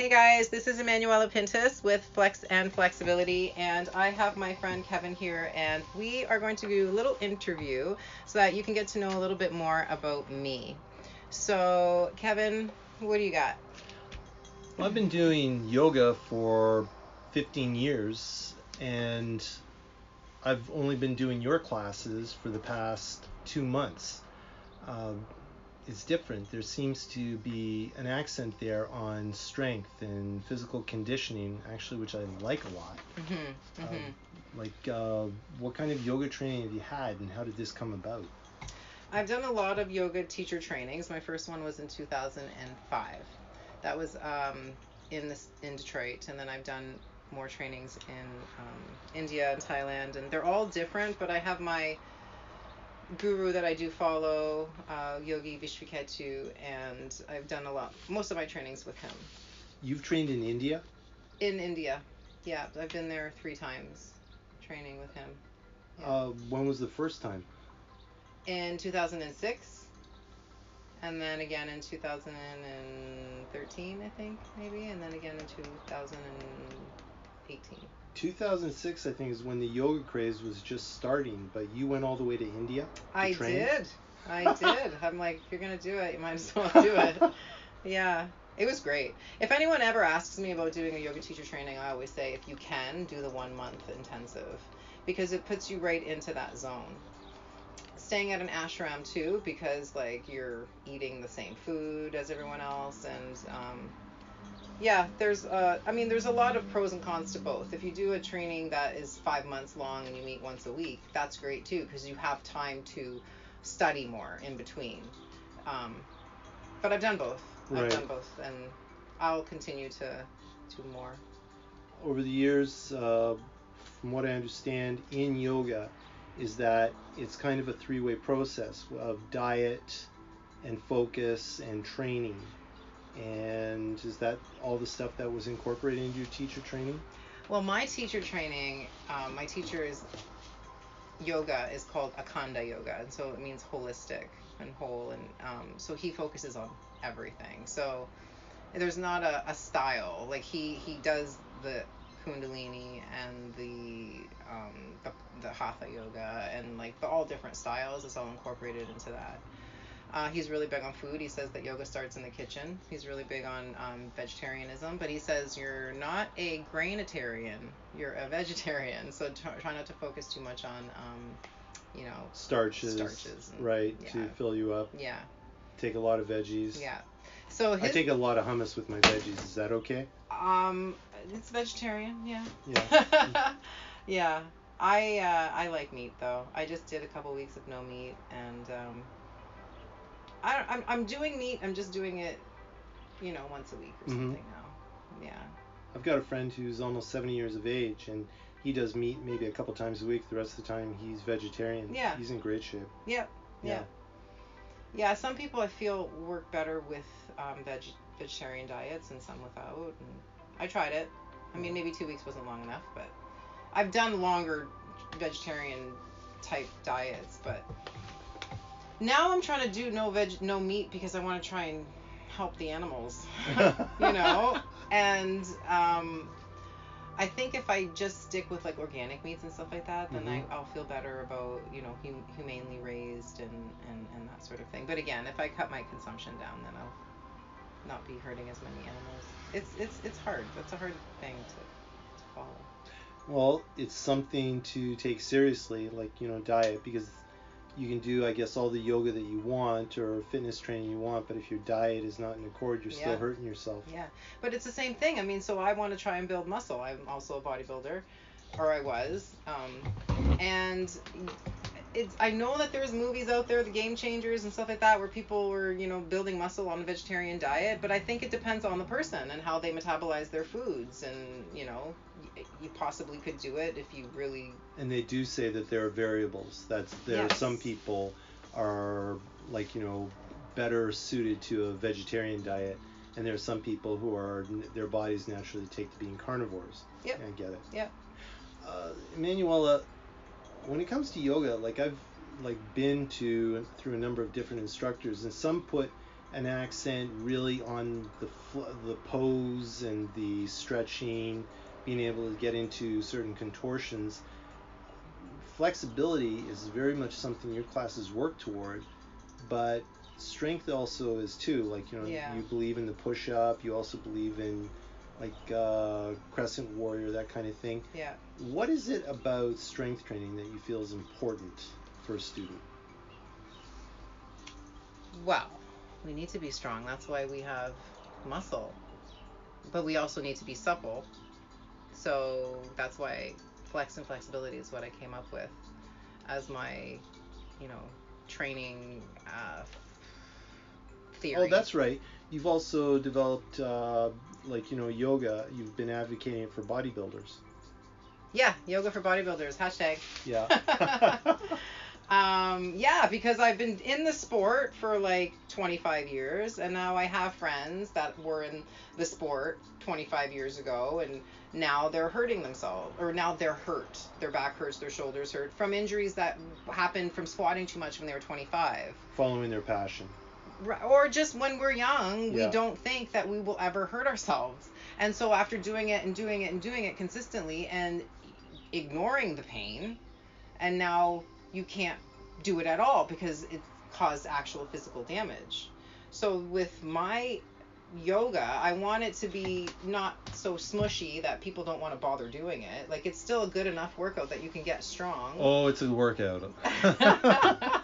Hey guys, this is Emanuela Pintus with Flex and Flexibility, and I have my friend Kevin here, and we are going to do a little interview so that you can get to know a little bit more about me. So, Kevin, what do you got? Well, I've been doing yoga for 15 years, and I've only been doing your classes for the past two months. Um, it's different. There seems to be an accent there on strength and physical conditioning, actually, which I like a lot. Mm-hmm, Um, like, uh, what kind of yoga training have you had, and how did this come about? I've done a lot of yoga teacher trainings. My first one was in 2005. That was um, in this in Detroit, and then I've done more trainings in um, India and Thailand, and they're all different. But I have my guru that I do follow, uh, Yogi Vishvketu, and I've done a lot, most of my trainings with him You've trained in India. in India. Yeah, I've been there three times, training with him. Yeah. Uh, when was the first time? in 2006 and then again in 2013 i think maybe and then again in 2018 2006, I think, is when the yoga craze was just starting, but you went all the way to India. to i train? did. I did. I'm like if you're gonna do it you might as well do it. Yeah. It was great. If anyone ever asks me about doing a yoga teacher training i always say if you can do the one month intensive because it puts you right into that zone. Staying at an ashram too because like you're eating the same food as everyone else and um, yeah there's uh, i mean there's a lot of pros and cons to both. If you do a training that is five months long and you meet once a week that's great too because you have time to study more in between. Um, but i've done both. I've done both and i'll continue to do more. Over the years, uh, from what I understand in yoga, is that it's kind of a three way process of diet and focus and training. And is that all the stuff that was incorporated into your teacher training? Well, my teacher training, um, my teacher's yoga is called Akhanda yoga, and so it means holistic and whole, and um, so he focuses on everything. So there's not a, a style like he he does the kundalini and the um the, the hatha yoga and like the all different styles it's all incorporated into that uh, he's really big on food. He says that yoga starts in the kitchen. He's really big on um, vegetarianism, but he says you're not a grainitarian, you're a vegetarian. So t- try not to focus too much on, um, you know, Starches. Starches and- right, to fill you up. yeah, Take a lot of veggies. yeah. So I take a lot of hummus with my veggies. Is that okay? um, it's vegetarian, yeah. Yeah. yeah. I uh, I like meat though. I just did a couple weeks of no meat, and um, I don't- I'm I'm doing meat. I'm just doing it, you know, once a week or Mhm. something now. Yeah. I've got a friend who's almost 70 years of age, and he does meat maybe a couple times a week. The rest of the time, he's vegetarian. Yeah. He's in great shape. Yep. Yeah. Yeah. Some people I feel work better with um, veg vegetarian diets, and some without. And I tried it. I mean, maybe two weeks wasn't long enough, but I've done longer vegetarian type diets. But now I'm trying to do no veg, no meat because I want to try and help the animals. you know, and um, I think if I just stick with like organic meats and stuff like that, then Mhm. I, I'll feel better about you know hum- humanely raised and, and and that sort of thing. But again, if I cut my consumption down, then I'll not be hurting as many animals. It's it's it's hard. That's a hard thing to, to follow. Well, it's something to take seriously, like, you know, diet, because you can do, I guess, all the yoga that you want or fitness training you want, but if your diet is not in accord, you're still hurting yourself. Yeah, but it's the same thing. I mean, so I want to try and build muscle. I'm also a bodybuilder, or I was, um, and it's. I know that there's movies out there, the Game Changers and stuff like that, where people were, you know, building muscle on a vegetarian diet. But I think it depends on the person and how they metabolize their foods, and you know, you possibly could do it if you really. And they do say that there are variables. That's there are some people are like, you know, better suited to a vegetarian diet, and there are some people who are their bodies naturally take to being carnivores. Yeah, I get it. Yeah. Uh, Emanuela, when it comes to yoga, like I've like been to through a number of different instructors, and some put an accent really on the the pose and the stretching, being able to get into certain contortions. Flexibility is very much something your classes work toward, but strength also is too. Like you know, Yeah. you believe in the push up. You also believe in like uh, crescent warrior, that kind of thing. Yeah. What is it about strength training that you feel is important for a student? Well, we need to be strong. That's why we have muscle. But we also need to be supple. So that's why flex and flexibility is what I came up with as my, you know, training uh, theory. Oh, that's right. You've also developed, uh, like, you know, yoga. You've been advocating it for bodybuilders. Yeah, yoga for bodybuilders. Hashtag. Yeah. um, yeah, because I've been in the sport for like 25 years, and now I have friends that were in the sport 25 years ago, and now they're hurting themselves, or now they're hurt. Their back hurts, their shoulders hurt from injuries that happened from squatting too much when they were 25. Following their passion. Or just when we're young, Yeah. we don't think that we will ever hurt ourselves. And so after doing it and doing it and doing it consistently and ignoring the pain, and now you can't do it at all because it caused actual physical damage. So with my yoga, I want it to be not so smushy that people don't want to bother doing it. Like it's still a good enough workout that you can get strong. Oh, it's a workout. but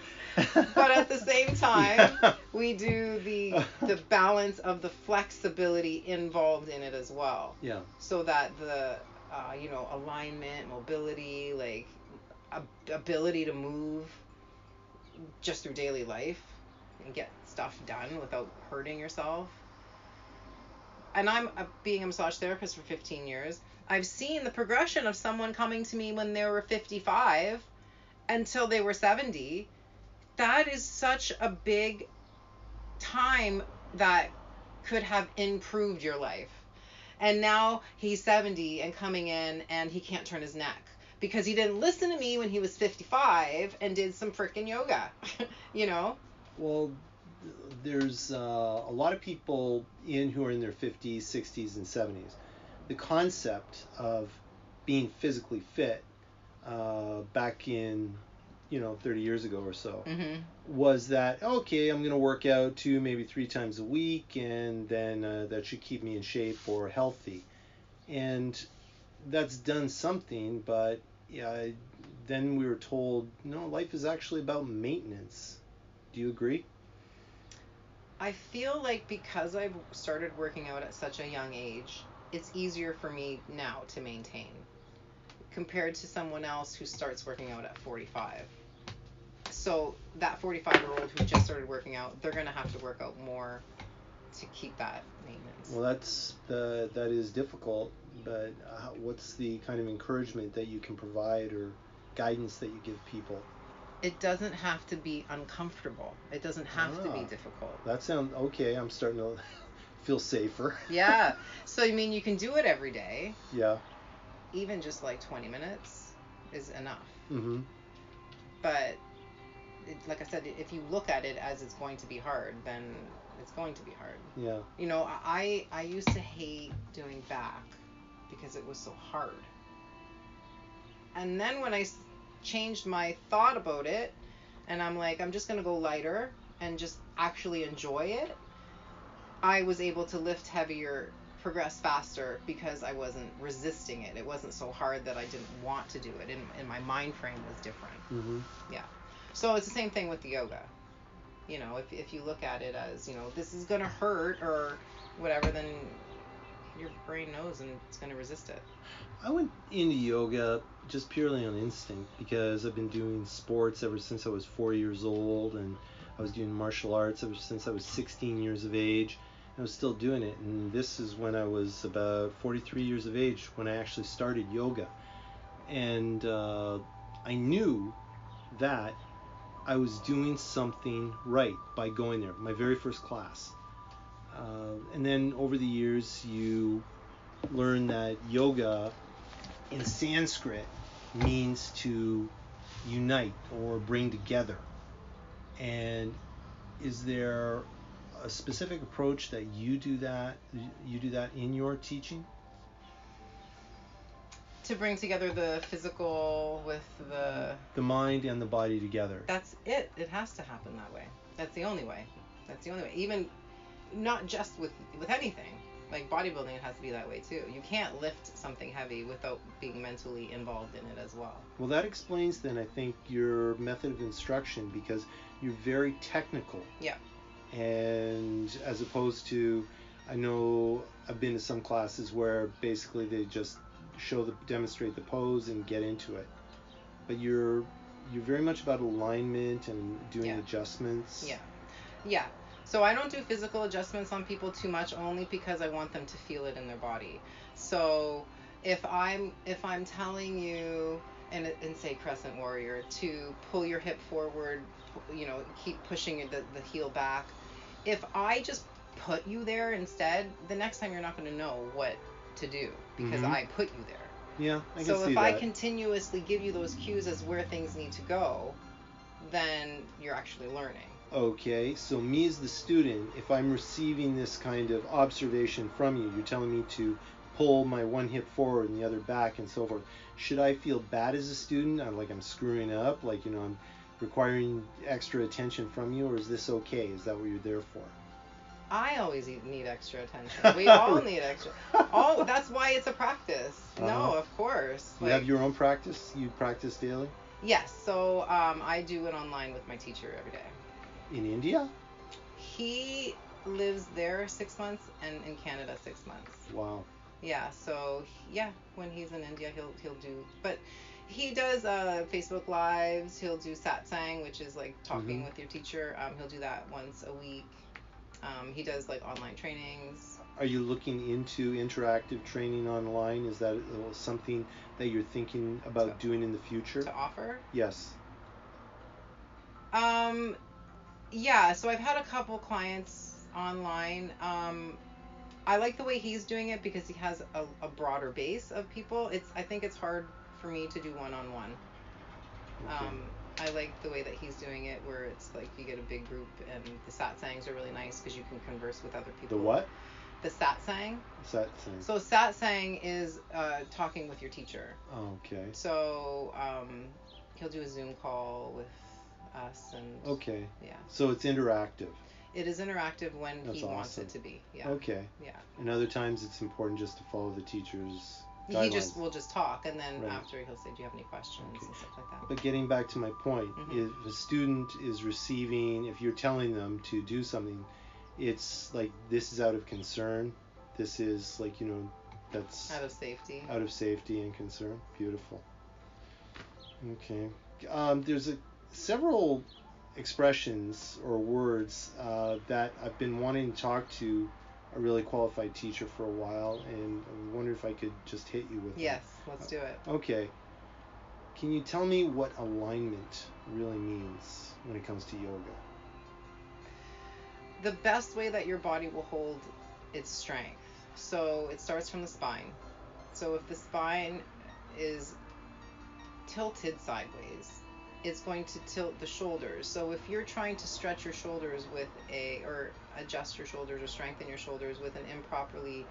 at the same time, Yeah. we do the the balance of the flexibility involved in it as well, Yeah. so that the uh, you know alignment, mobility, like ab- ability to move just through daily life and get stuff done without hurting yourself. And I'm being a massage therapist for 15 years. I've seen the progression of someone coming to me when they were 55 until they were 70 that is such a big time that could have improved your life. And now he's 70 and coming in and he can't turn his neck because he didn't listen to me when he was 55 and did some freaking yoga. you know? Well, there's uh, a lot of people in who are in their 50s, 60s, and 70s. The concept of being physically fit uh, back in, you know, 30 years ago or so Mhm. was that okay? I'm gonna work out two, maybe three times a week, and then uh, that should keep me in shape or healthy. And that's done something, but yeah, then we were told no, life is actually about maintenance. Do you agree? I feel like because I've started working out at such a young age, it's easier for me now to maintain compared to someone else who starts working out at 45. So that 45 year old who just started working out, they're gonna have to work out more to keep that maintenance. Well, that's the that is difficult, but uh, what's the kind of encouragement that you can provide or guidance that you give people? It doesn't have to be uncomfortable. It doesn't have to be Ah. difficult. That sounds okay. I'm starting to feel safer. Yeah. So I mean, you can do it every day. Yeah. Even just like 20 minutes is enough. Mm-hmm. but it, like I said, if you look at it as it's going to be hard, then it's going to be hard. Yeah. You know, I I used to hate doing back because it was so hard. And then when I changed my thought about it, and I'm like, I'm just gonna go lighter and just actually enjoy it, I was able to lift heavier, progress faster because I wasn't resisting it. It wasn't so hard that I didn't want to do it, and, and my mind frame was different. Mm-hmm. Yeah. So it's the same thing with the yoga. You know, if, if you look at it as, you know, this is going to hurt or whatever, then your brain knows and it's going to resist it. I went into yoga just purely on instinct because I've been doing sports ever since I was four years old, and I was doing martial arts ever since I was 16 years of age. I was still doing it, and this is when I was about 43 years of age when I actually started yoga, and uh, I knew that I was doing something right by going there. My very first class, uh, and then over the years you learn that yoga in Sanskrit means to unite or bring together. And is there a specific approach that you do that you do that in your teaching? To bring together the physical with the the mind and the body together. That's it. It has to happen that way. That's the only way. That's the only way. Even not just with with anything. Like bodybuilding, it has to be that way too. You can't lift something heavy without being mentally involved in it as well. Well, that explains then I think your method of instruction because you're very technical. Yeah. And as opposed to, I know I've been to some classes where basically they just show the demonstrate the pose and get into it. But you're you're very much about alignment and doing Yeah. adjustments. Yeah. Yeah. So I don't do physical adjustments on people too much only because I want them to feel it in their body. So if I'm if I'm telling you in, in say crescent warrior to pull your hip forward, you know, keep pushing the, the heel back. If I just put you there instead, the next time you're not going to know what to do because Mhm. I put you there. Yeah, I can so see if that. I continuously give you those cues as where things need to go, then you're actually learning. Okay, so me as the student, if I'm receiving this kind of observation from you, you're telling me to pull my one hip forward and the other back and so forth. Should I feel bad as a student? I'm like I'm screwing up, like you know I'm requiring extra attention from you, or is this okay? Is that what you're there for? I always need extra attention. We all need extra. Oh, that's why it's a practice. Uh-huh. No, of course. You have your own practice. You practice daily yes. So um, I do it online with my teacher every day. In India. He lives there six months and in Canada six months. Wow. Yeah. So yeah, when he's in India, he'll he'll do. But he does uh, Facebook lives. He'll do satsang, which is like talking Mhm. with your teacher. Um, he'll do that once a week. Um, he does like online trainings. Are you looking into interactive training online? Is that uh, something that you're thinking about To- doing in the future? to offer. Yes. Um, yeah. So I've had a couple clients online. Um, I like the way he's doing it because he has a, a broader base of people. It's I think it's hard for me to do one on one. Um, I like the way that he's doing it, where it's like you get a big group, and the satsangs are really nice because you can converse with other people. the what? The satsang. Thing? So satsang is uh, talking with your teacher. Okay. So um, he'll do a Zoom call with us, and Okay. yeah, So it's interactive. it is interactive when That's he wants it to be. Yeah. Okay. Yeah. And other times it's important just to follow the teacher's He just will just talk, and then Right. after he'll say, "Do you have any questions?" Okay. and stuff like that. But getting back to my point, Mhm. if a student is receiving, if you're telling them to do something, it's like this is out of concern. This is like you know, that's Out of safety. out of safety and concern. Beautiful. Okay. Um, there's a several expressions or words uh, that I've been wanting to talk to a really qualified teacher for a while, and I wonder if I could just hit you with them. Yes. Let's do it. Okay. Can you tell me what alignment really means when it comes to yoga? the best way that your body will hold its strength. So it starts from the spine. So if the spine is tilted sideways, it's going to tilt the shoulders. So if you're trying to stretch your shoulders with a or adjust your shoulders or strengthen your shoulders with an improperly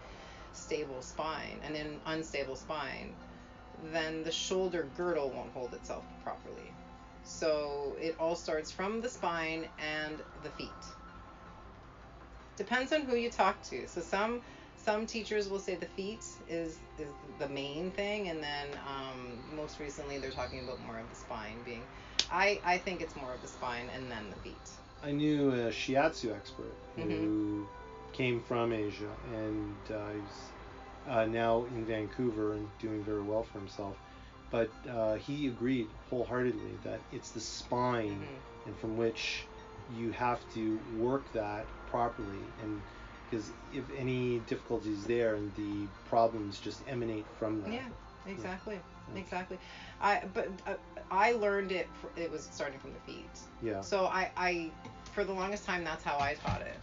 stable spine, and an unstable spine, then the shoulder girdle won't hold itself properly. So it all starts from the spine and the feet depends on who you talk to. So some some teachers will say the feet is is the main thing, and then um, most recently they're talking about more of the spine being. I I think it's more of the spine and then the feet. I knew a shiatsu expert who came from Asia and uh, he's uh, now in Vancouver and doing very well for himself. But uh, he agreed wholeheartedly that it's the spine Mhm. and from which you have to work that properly and because if any difficulties there and the problems just emanate from that Yeah, exactly, Yeah. exactly. I but uh, I learned it. It was starting from the feet. yeah So I, I, for the longest time, that's how I taught it.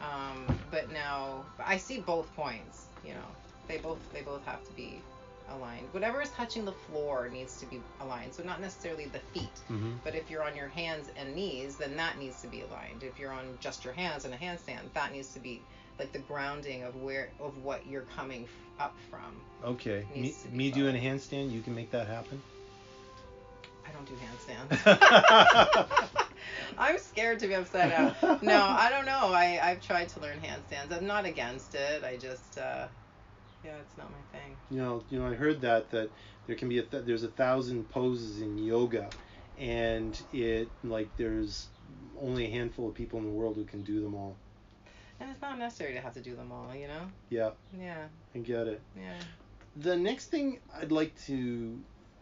Um, but now I see both points. You know, they both they both have to be aligned. Whatever is touching the floor needs to be aligned. So not necessarily the feet, mm-hmm. but if you're on your hands and knees, then that needs to be aligned. If you're on just your hands in a handstand, that needs to be like the grounding of where of what you're coming f- up from. Okay. Me, Needs to be me doing a handstand, you can make that happen. I don't do handstands. I'm scared to be upside down. No, I don't know. I I've tried to learn handstands. I'm not against it. I just uh, yeah, it's not my thing. You know, you know, I heard that that there can be a th- there's a thousand poses in yoga, and it like there's only a handful of people in the world who can do them all. And it's not necessary to have to do them all, you know? Yeah, Yeah, I get it. yeah. The next thing I'd like to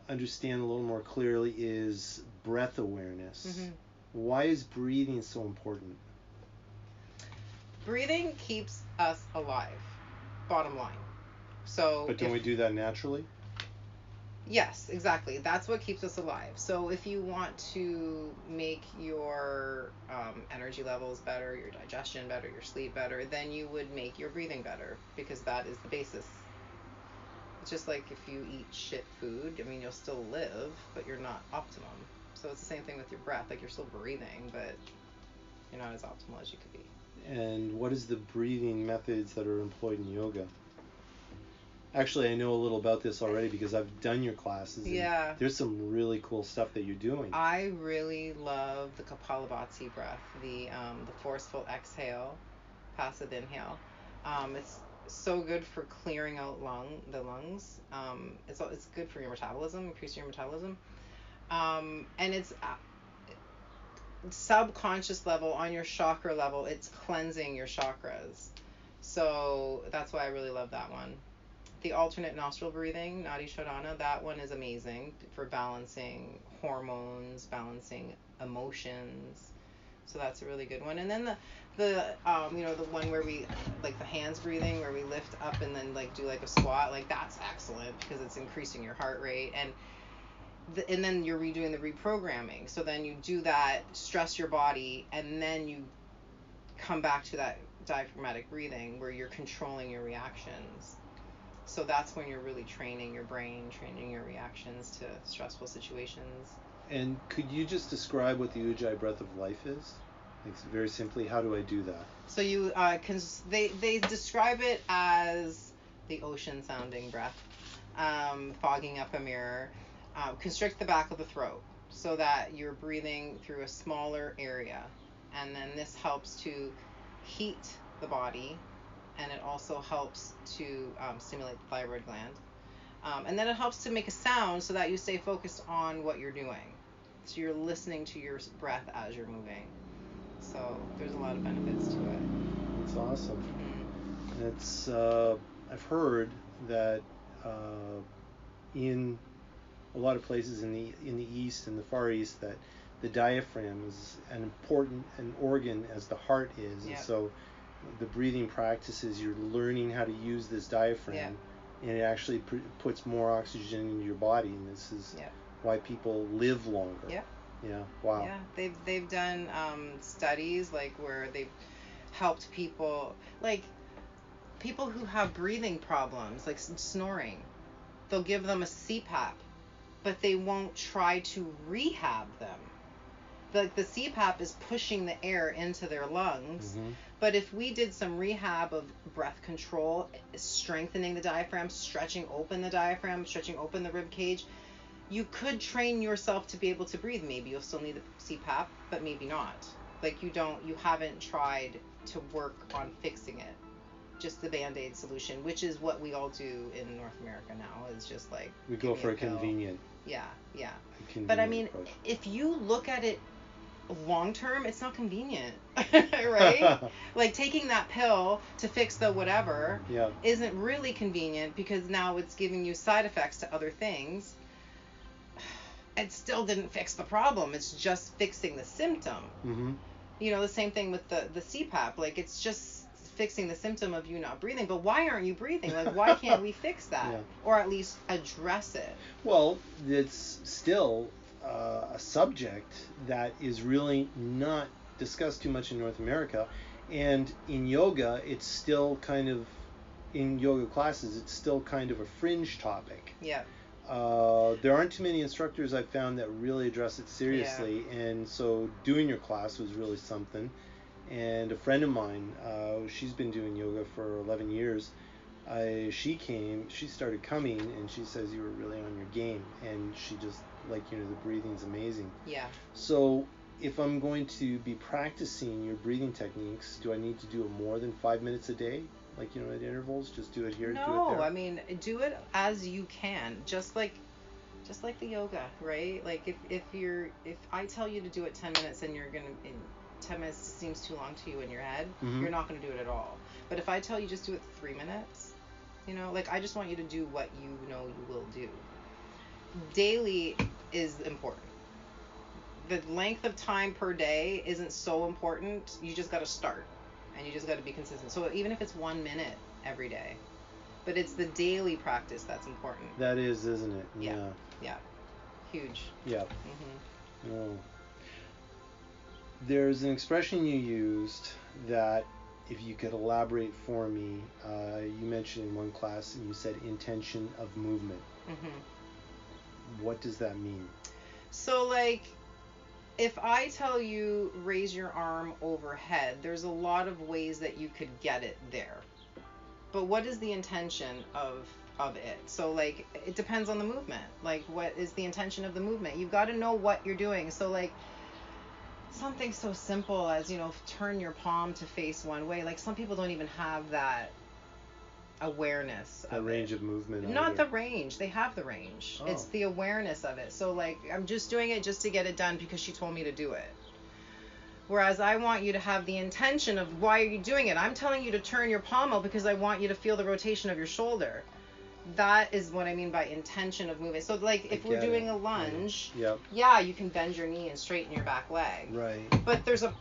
understand a little more clearly is breath awareness. Mhm. Why is breathing so important? Breathing keeps us alive. Bottom line. So But don't if- we do that naturally? Yes, exactly. That's what keeps us alive. So if you want to make your um, energy levels better, your digestion better, your sleep better, then you would make your breathing better because that is the basis. It's just like if you eat shit food, I mean, you'll still live, but you're not optimum. So it's the same thing with your breath. Like you're still breathing, but you're not as optimal as you could be. And what is the breathing methods that are employed in yoga? Actually, I know a little about this already because I've done your classes. and Yeah. There's some really cool stuff that you're doing. I really love the Kapalabhati breath, the um, the forceful exhale, passive inhale. Um, it's so good for clearing out lung the lungs. Um, it's it's good for your metabolism, increasing your metabolism, um, and it's uh, subconscious level on your chakra level. It's cleansing your chakras. So that's why I really love that one. The alternate nostril breathing, Nadi Shodhana, that one is amazing for balancing hormones, balancing emotions. So that's a really good one. And then the the um, you know the one where we like the hands breathing where we lift up and then like do like a squat like that's excellent because it's increasing your heart rate and the, and then you're redoing the reprogramming. So then you do that, stress your body, and then you come back to that diaphragmatic breathing where you're controlling your reactions. So that's when you're really training your brain, training your reactions to stressful situations. And could you just describe what the Ujjayi breath of life is? Like, very simply, how do I do that? So you uh, can they they describe it as the ocean sounding breath, um, fogging up a mirror, um, constrict the back of the throat so that you're breathing through a smaller area, and then this helps to heat the body, and it also helps to um, stimulate the thyroid gland, um, and then it helps to make a sound so that you stay focused on what you're doing. So you're listening to your breath as you're moving. So there's a lot of benefits to it. It's awesome. It's uh, I've heard that uh, in a lot of places in the in the east and the far east that the diaphragm is an important an organ as the heart is, Yeah. and so the breathing practices you're learning how to use this diaphragm, and it actually pr- puts more oxygen in your body, and this is Yeah. why people live longer. Yeah. Yeah. Wow. Yeah, they've they've done um, studies like where they've helped people like people who have breathing problems like snoring. They'll give them a CPAP, but they won't try to rehab them. Like the CPAP is pushing the air into their lungs, Mhm. But if we did some rehab of breath control, strengthening the diaphragm, stretching open the diaphragm, stretching open the rib cage, you could train yourself to be able to breathe. Maybe you'll still need the CPAP, but maybe not. Like you don't, you haven't tried to work on fixing it. Just the band aid solution, which is what we all do in North America now, is just like We go for a pill. convenient. Yeah, yeah. But I mean, approach. if you look at it long term, it's not convenient, right? like taking that pill to fix the whatever yeah. isn't really convenient because now it's giving you side effects to other things. It still didn't fix the problem. It's just fixing the symptom. hmm You know, the same thing with the the CPAP. Like it's just fixing the symptom of you not breathing. But why aren't you breathing? Like why can't we fix that Yeah. or at least address it? Well, it's still uh, a subject that is really not discussed too much in North America, and in yoga, it's still kind of in yoga classes, it's still kind of a fringe topic. Yeah. Uh, there aren't too many instructors I've found that really address it seriously, and so doing your class was really something. And a friend of mine, uh, she's been doing yoga for 11 years. I, she came, she started coming, and she says you were really on your game, and she just like you know the breathing's amazing. Yeah. So if I'm going to be practicing your breathing techniques, do I need to do it more than five minutes a day? Like you know at intervals, just do it here, do it No, there. I mean do it as you can. Just like just like the yoga, right? Like if, if you're if I tell you to do it 10 minutes and you're gonna in 10 minutes seems too long to you in your head, Mhm. you're not gonna do it at all. But if I tell you just do it three minutes, you know, like I just want you to do what you know you will do. Daily is important. The length of time per day isn't so important. You just got to start and you just got to be consistent. So even if it's one minute every day, but it's the daily practice that's important. That is, isn't it? Yeah. Yeah, huge. Yeah. hmm Oh. There's an expression you used that, if you could elaborate for me, uh, you mentioned in one class and you said intention of movement. hmm What does that mean? So like, if I tell you raise your arm overhead, there's a lot of ways that you could get it there. But what is the intention of of it? So like, it depends on the movement. Like, what is the intention of the movement? You've got to know what you're doing. So like. Something so simple as you know, turn your palm to face one way. Like some people don't even have that awareness. The range it. of movement. Not the range. They have the range. Oh. It's Oh. the awareness of it. So like I'm just doing it just to get it done because she told me to do it. Whereas I want you to have the intention of why are you doing it? I'm telling you to turn your palm out because I want you to feel the rotation of your shoulder. That is what I mean by intention of movement. So like if we're doing it. a lunge, Yep. yeah, you can bend your knee and straighten your back leg. Right. But there's a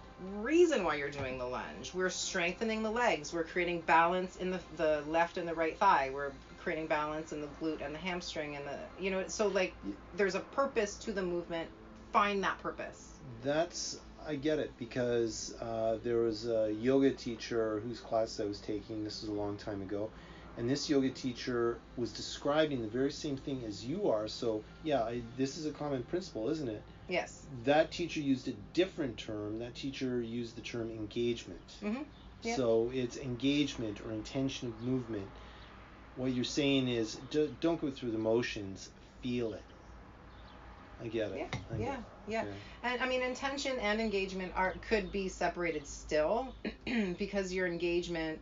reason why you're doing the lunge. We're strengthening the legs. We're creating balance in the, the left and the right thigh. We're creating balance in the glute and the hamstring and the you know so like there's a purpose to the movement. Find that purpose. That's I get it because uh, there was a yoga teacher whose class I was taking. This was a long time ago, and this yoga teacher was describing the very same thing as you are. So yeah, I, this is a common principle, isn't it? Yes. That teacher used a different term. That teacher used the term engagement. mm-hmm. Yeah. So it's engagement or intention of movement. What you're saying is do, don't go through the motions. Feel it. I get it. Yeah. I get Yeah. it. Yeah. Okay. And I mean intention and engagement are could be separated still because your engagement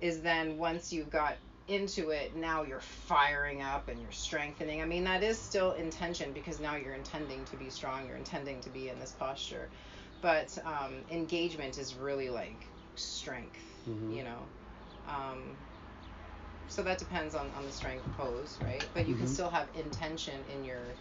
is then once you've got into it, now you're firing up and you're strengthening. I mean that is still intention because now you're intending to be strong, you're intending to be in this posture. But um, engagement is really like strength, Mhm. you know. Um, so that depends on, on the strength pose, right? But you can Mhm. still have intention in your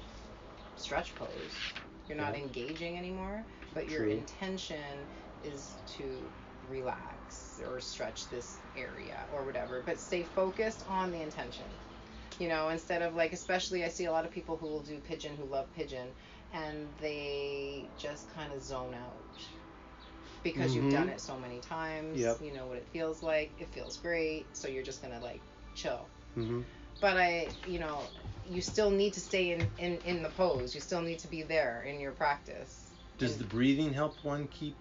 stretch pose. You're not Yeah. engaging anymore, but your intention is to relax or stretch this area or whatever. But stay focused on the intention. You know, instead of like, especially I see a lot of people who will do pigeon who love pigeon and they just kind of zone out because you've Mhm. done it so many times. Yep. You know what it feels like. It feels great. So you're just going to like chill hmm but I, you know, you still need to stay in, in, in the pose. You still need to be there in your practice. Does and, the breathing help one keep?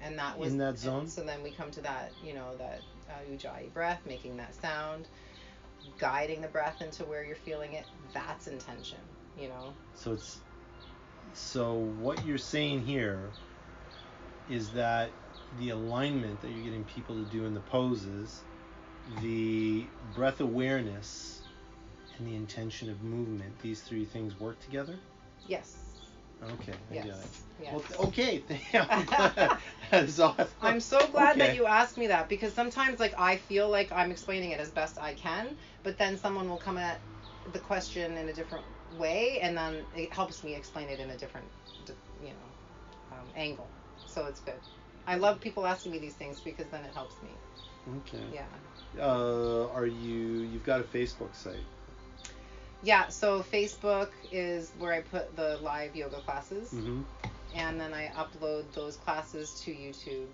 And that was in that zone? So then we come to that, you know, that uh, ujjayi breath, making that sound, guiding the breath into where you're feeling it. That's intention, you know. So it's so what you're saying here is that the alignment that you're getting people to do in the poses, the breath awareness, and the intention of movement, these three things work together? Yes. Okay, I Yes. it. Yes. Well, okay, I'm. Awesome. I'm so glad that you asked me that because sometimes like I feel like I'm explaining it as best I can, but then someone will come at the question in a different way, and then it helps me explain it in a different, you know, um, angle. So it's good. I love people asking me these things because then it helps me. Okay. Yeah. Uh, are you? You've got a Facebook site. Yeah. So Facebook is where I put the live yoga classes, Mm-hmm. and then I upload those classes to YouTube.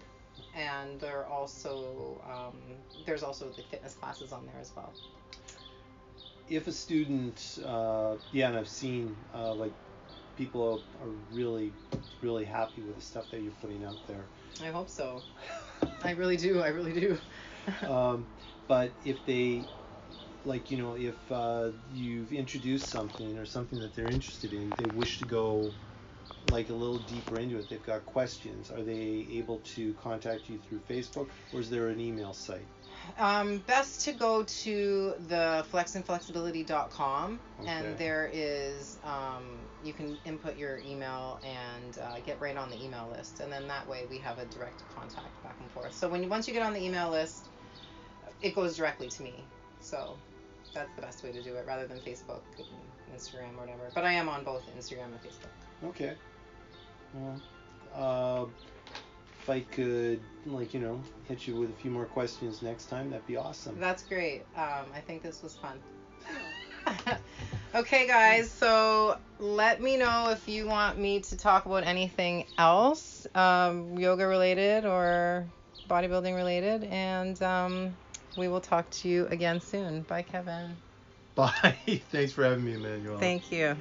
and there also um, there's also the fitness classes on there as well. If a student, uh, yeah, and I've seen uh, like people are really, really happy with the stuff that you're putting out there. I hope so. I really do. I really do. um, but if they like you know if uh, you've introduced something or something that they're interested in they wish to go like a little deeper into it. They've got questions. Are they able to contact you through facebook or is there an email site? Um, best to go to the flexandflexibility.com Okay. and there is um, you can input your email and uh, get right on the email list and then that way we have a direct contact back and forth. So when you once you get on the email list it goes directly to me. So that's the best way to do it rather than facebook and instagram or whatever but i am on both instagram and facebook okay well uh, if i could like you know hit you with a few more questions next time that'd be awesome That's great. Um, I think this was fun. okay, guys. So let me know if you want me to talk about anything else, um, yoga related or bodybuilding related, and um, we will talk to you again soon. Bye, Kevin. bye thanks for having me emmanuel Thank you.